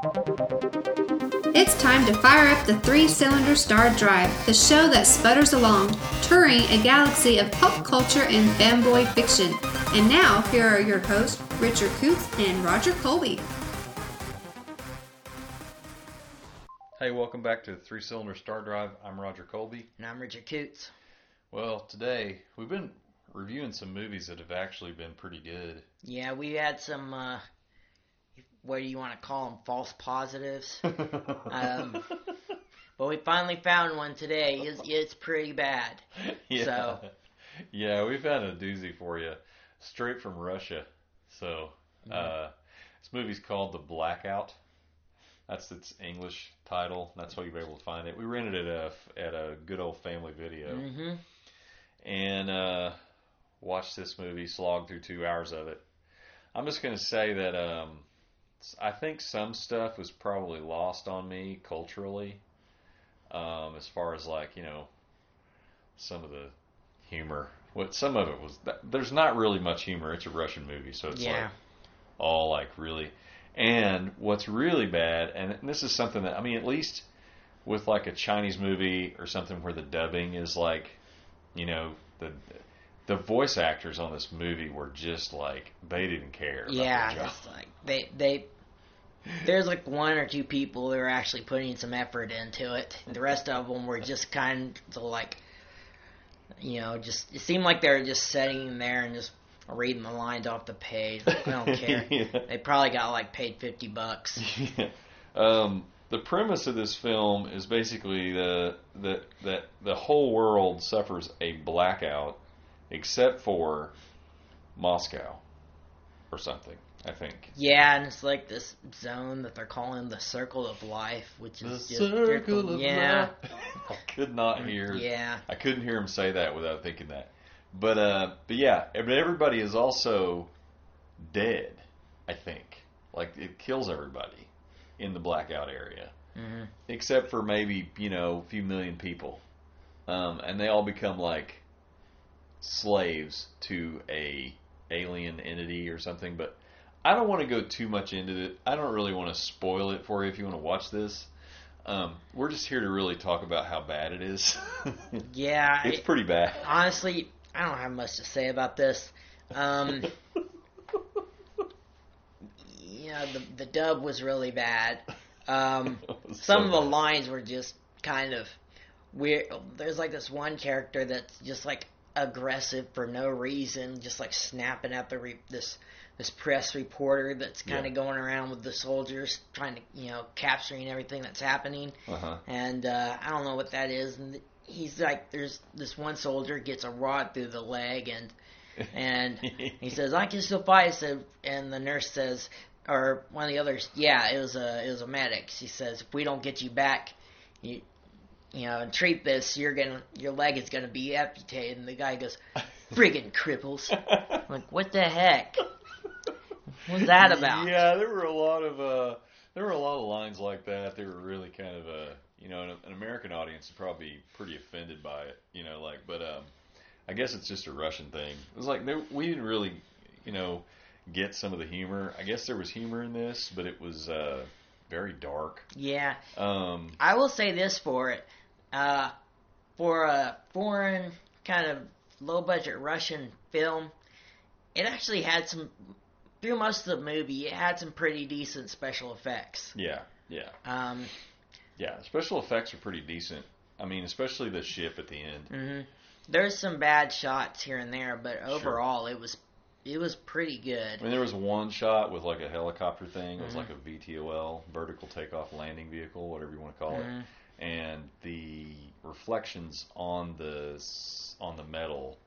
It's time to fire up the three cylinder Star Drive, the show that sputters along, touring a galaxy of pop culture and fanboy fiction. And now, here are your hosts, Richard Coots and Roger Colby. Hey, welcome back to Three Cylinder Star Drive. I'm Roger Colby. And I'm Richard Coots. Well, today we've been reviewing some movies that have actually been pretty good. Yeah, we had some, uh, what do you want to call them, false positives. um, but we finally found one today. It's, it's pretty bad. yeah. So, yeah, we found a doozy for you, straight from Russia. So, Mm-hmm. uh, this movie's called The Blackout. That's its English title. That's how you'll be able to find it. We rented it at a, at a good old family video. hmm and uh, watched this movie, slogged through two hours of it. I'm just going to say that um, I think some stuff was probably lost on me culturally, um, as far as like you know some of the humor. What some of it was, there's not really much humor. It's a Russian movie, so it's yeah. like all like really. And what's really bad, and this is something that I mean, at least with like a Chinese movie or something where the dubbing is like, you know, the the voice actors on this movie were just like they didn't care. Yeah, it's like they they there's like one or two people that are actually putting some effort into it. The rest of them were just kind of like, you know, just it seemed like they were just sitting there and just reading the lines off the page. Like, I don't care. Yeah. They probably got like paid fifty bucks. Yeah. um, the premise of this film is basically the that that the whole world suffers a blackout except for Moscow or something. I think. Yeah, and it's like this zone that they're calling the circle of life, which is just yeah, life. I could not hear. yeah, I couldn't hear him say that without thinking that. But uh, but yeah, but everybody is also dead. I think like it kills everybody in the blackout area, hmm except for maybe you know a few million people, um, and they all become like slaves to a alien entity or something. But I don't want to go too much into it. I don't really want to spoil it for you if you want to watch this. Um, we're just here to really talk about how bad it is. yeah. it's it- pretty bad. honestly, I don't have much to say about this. Um, yeah, the the dub was really bad. Um, some of the lines were just kind of weird. There's like this one character that's just like aggressive for no reason, just like snapping at the re- this this press reporter that's kind of Yeah. going around with the soldiers, trying to you know capturing everything that's happening Uh-huh. and uh, I don't know what that is. And he's like, there's this one soldier gets a rod through the leg, and and he says, "I can still fight." So, and the nurse says, or one of the others, yeah, it was a it was a medic. She says, "If we don't get you back, you you know, and treat this, you're gonna your leg is gonna be amputated." And the guy goes, "Friggin' cripples!" I'm like, what the heck? What's that about? Yeah, there were a lot of uh, there were a lot of lines like that. They were really kind of uh, you know, an, an American audience would probably be pretty offended by it. You know, like, but um, I guess it's just a Russian thing. It was like there, we didn't really, you know, get some of the humor. I guess there was humor in this, but it was uh, very dark. Yeah, Um, I will say this for it. Uh, for a foreign kind of low budget Russian film, it actually had some through most of the movie, it had some pretty decent special effects. yeah, yeah, Um, yeah. Special effects are pretty decent. I mean, especially the ship at the end. hmm There's some bad shots here and there, but Sure. overall, it was it was pretty good. I mean, there was one shot with like a helicopter thing. It was Mhm. like a VTOL, vertical takeoff landing vehicle, whatever you want to call Mhm. it. And the reflections on the on the metal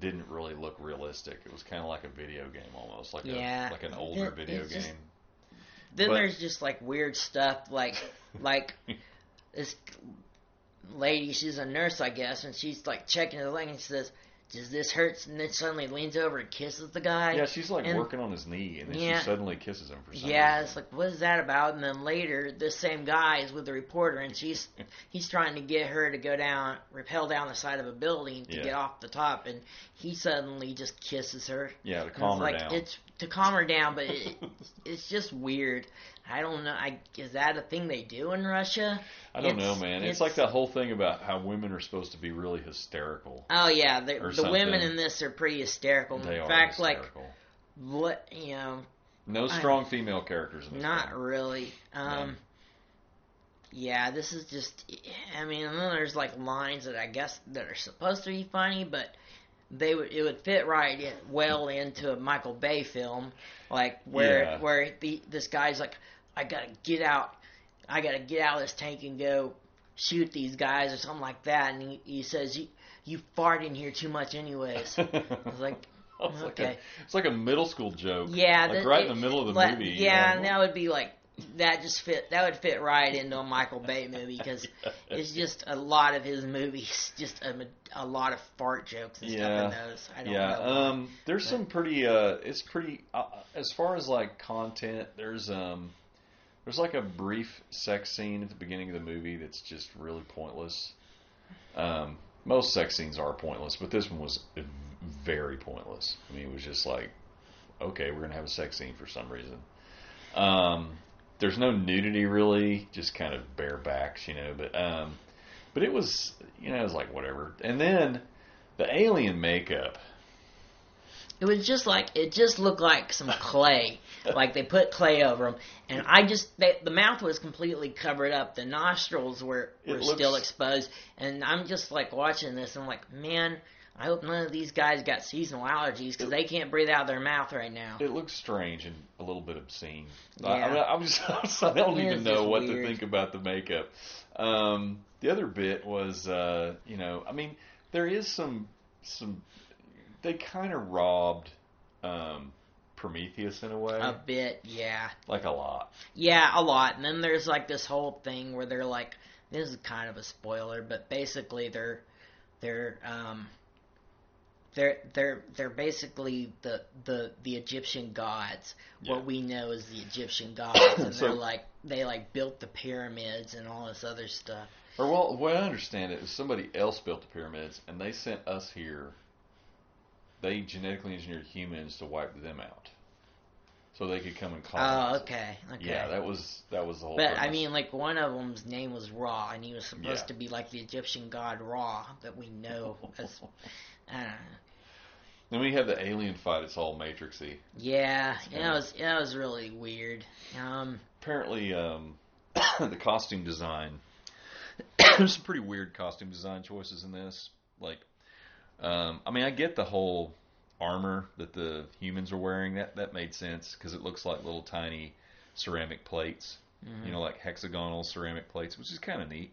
didn't really look realistic. It was kind of like a video game almost, like Yeah. a like an older It- video it's just- game. Then But- there's just like weird stuff, like like this lady, she's a nurse, I guess, and she's like checking the leg and she says, "Does this hurt?" And then suddenly leans over and kisses the guy. yeah, she's like and- working on his knee, and then Yeah. she suddenly kisses him for some Yeah, reason. it's like, what is that about? And then later, this same guy is with the reporter, and she's he's trying to get her to go down, rappel down the side of a building to Yeah. get off the top, and he suddenly just kisses her. yeah, to calm it's her like down. it's to calm her down, but it, it's just weird. I don't know. I is that a thing they do in Russia? I don't know, man. It's, it's- like that whole thing about how women are supposed to be really hysterical. Oh yeah, the, the women in this are pretty hysterical. They in are fact, hysterical. like what you know, no I- strong female characters in this not film. really. Um, yeah, this is just. I mean, and then there's like lines that I guess that are supposed to be funny, but they would it would fit right in, well into a Michael Bay film, like where Yeah. where the this guy's like, I gotta get out, I gotta get out of this tank and go shoot these guys or something like that, and he, he says you you fart in here too much anyways. I was like, It's like, a, okay. it's like a middle school joke. yeah, like the- right it- in the middle of the like, movie. Yeah, you're and like, that would be like that just fit that would fit right into a Michael Bay movie because it's just a lot of his movies, just a, a lot of fart jokes and Yeah. stuff in those. I don't yeah, know. um, there's But- some pretty. Uh, it's pretty. Uh, as far as like content, there's um, there's like a brief sex scene at the beginning of the movie that's just really pointless. Um, most sex scenes are pointless, but this one was very pointless. I mean, it was just like, okay, we're gonna have a sex scene for some reason. Um, there's no nudity really, just kind of bare backs, you know. But um, but it was, you know, it was like whatever. And then the alien makeup. It was just like it just looked like some clay, like they put clay over him, and I just they, the mouth was completely covered up, the nostrils were were looks- still exposed, and I'm just like watching this, and I'm like, man, I hope none of these guys got seasonal allergies because they can't breathe out their mouth right now. It looks strange and a little bit obscene. Yeah. I, I, I'm just, I don't even know what weird. to think about the makeup. Um, the other bit was, uh, you know, I mean, there is some, some, they kind of robbed um, Prometheus in a way, A bit, yeah. like a lot. Yeah, a lot. And then there's like this whole thing where they're like, this is kind of a spoiler, but basically they're they're um they're they're they're basically the the the Egyptian gods. Yeah. What we know is the Egyptian gods, and So- they're like they like built the pyramids and all this other stuff. Or well, the way I understand it is somebody else built the pyramids, and they sent us here. They genetically engineered humans to wipe them out, so they could come and oh, colonize. Oh, okay, okay. Yeah, that was that was the whole. But I mean, like one of them's name was Ra, and he was supposed Yeah. to be like the Egyptian god Ra that we know as. I don't know. then we have the alien fight. It's all matrixy. Yeah, that was that was really weird. Um, Apparently, um, the costume design. There's some pretty weird costume design choices in this. Like, um, I mean, I get the whole armor that the humans are wearing. That that made sense because it looks like little tiny ceramic plates. mhm. You know, like hexagonal ceramic plates, which is kind of neat.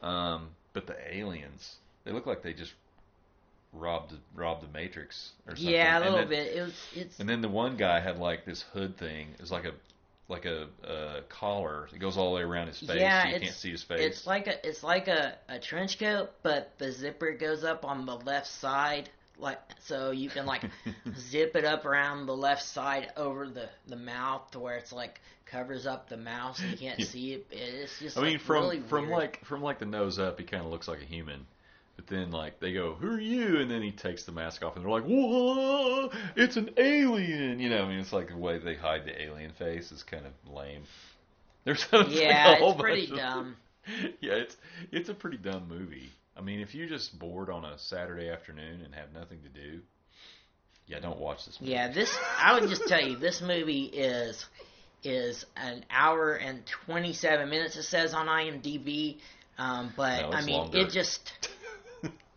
Um, but the aliens, they look like they just robbed robbed the Matrix or something. yeah, a little then- bit. It was it's And then the one guy had like this hood thing. It was like a like a, uh collar. It goes all the way around his face. Yeah, so you it's- can't see his face. it's like a it's like a, a trench coat, but the zipper goes up on the left side, like so you can like zip it up around the left side over the the mouth to where it's like covers up the mouth so you can't Yeah. see it. It's just I mean, like, from really from weird. like from like the nose up, he kind of looks like a human. But then like they go, "Who are you?" And then he takes the mask off, and they're like, "Whoa, it's an alien!" You know, I mean, it's like the way they hide the alien face is kind of lame. There's like yeah, a whole it's pretty bunch of- dumb. yeah, it's it's a pretty dumb movie. I mean, if you're just bored on a Saturday afternoon and have nothing to do, yeah, don't watch this movie. Yeah, this I would just tell you this movie is is an hour and 27 minutes it says on IMDb. Um, but No, I mean longer. it just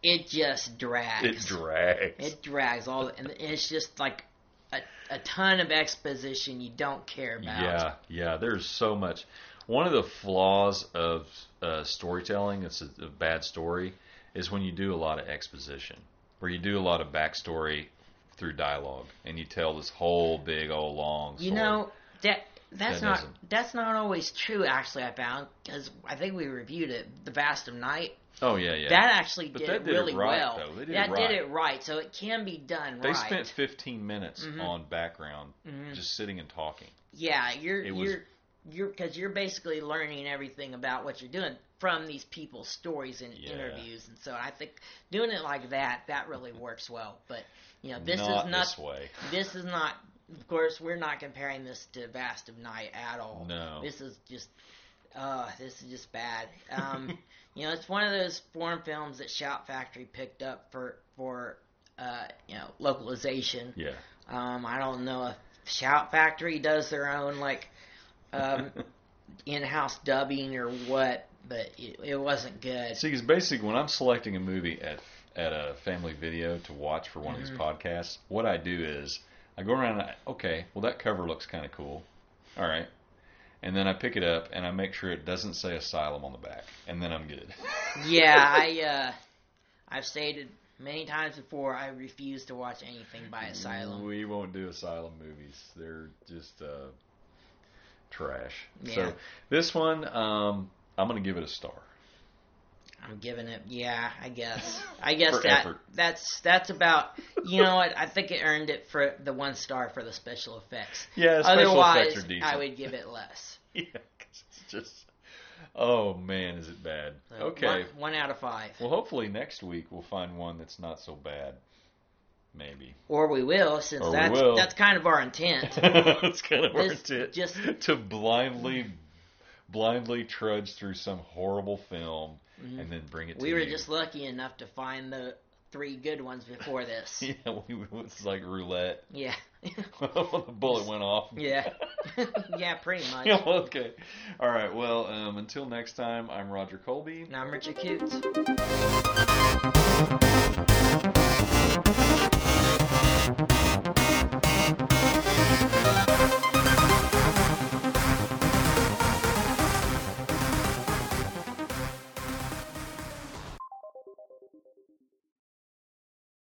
it just drags. it drags. It drags all and it's just like a, a ton of exposition you don't care about. Yeah, yeah. There's so much. One of the flaws of uh, storytelling, it's a, a bad story, is when you do a lot of exposition, where you do a lot of backstory through dialogue, and you tell this whole big old long. Story. You know that that's That not doesn't. that's not always true. Actually, I found because I think we reviewed it, The Vast of Night. Oh yeah, yeah. That actually did that it did it really right, well. though. They did it that right. did it right, so it can be done they right. spent 15 minutes Mhm. on background, Mhm. just sitting and talking. Yeah, you're It was- you're you're because you're basically learning everything about what you're doing from these people's stories and Yeah. interviews, and so I think doing it like that that really works well. But you know, this not is not this way. this is not of course, we're not comparing this to Vast of Night at all. No. This is just, uh, this is just bad. Um, you know, it's one of those foreign films that Shout Factory picked up for for uh, you know localization. Yeah. Um, I don't know if Shout Factory does their own like um, in-house dubbing or what, but it, it wasn't good. See, because basically, when I'm selecting a movie at at a family video to watch for one of these podcasts, what I do is I go around. And I, okay, well that cover looks kind of cool. All right, and then I pick it up and I make sure it doesn't say Asylum on the back, and then I'm good. yeah, I uh, I've stated many times before I refuse to watch anything by Asylum. We won't do Asylum movies. They're just uh, trash. Yeah. So this one, um, I'm gonna give it a star. I'm giving it, yeah, I guess. I guess For that effort. that's that's about. You know what? I think it earned it for the one star for the special effects. Yeah, special Otherwise, effects are decent. I would give it less. Yeah, 'cause it's just. Oh man, is it bad? So, Okay. one, one out of five, Well, hopefully next week we'll find one that's not so bad. Maybe. or we will, since Or that's will. that's kind of our intent. it's kind of our This intent just- to blindly, blindly trudge through some horrible film and then bring it. to Mm-hmm. we were you. just lucky enough to find the three good ones before this. Yeah, we, it was like roulette. Yeah, the bullet went off. yeah, yeah, pretty much. Yeah, okay. All right. Well, um, until next time, I'm Roger Colby. And I'm Richard Coots.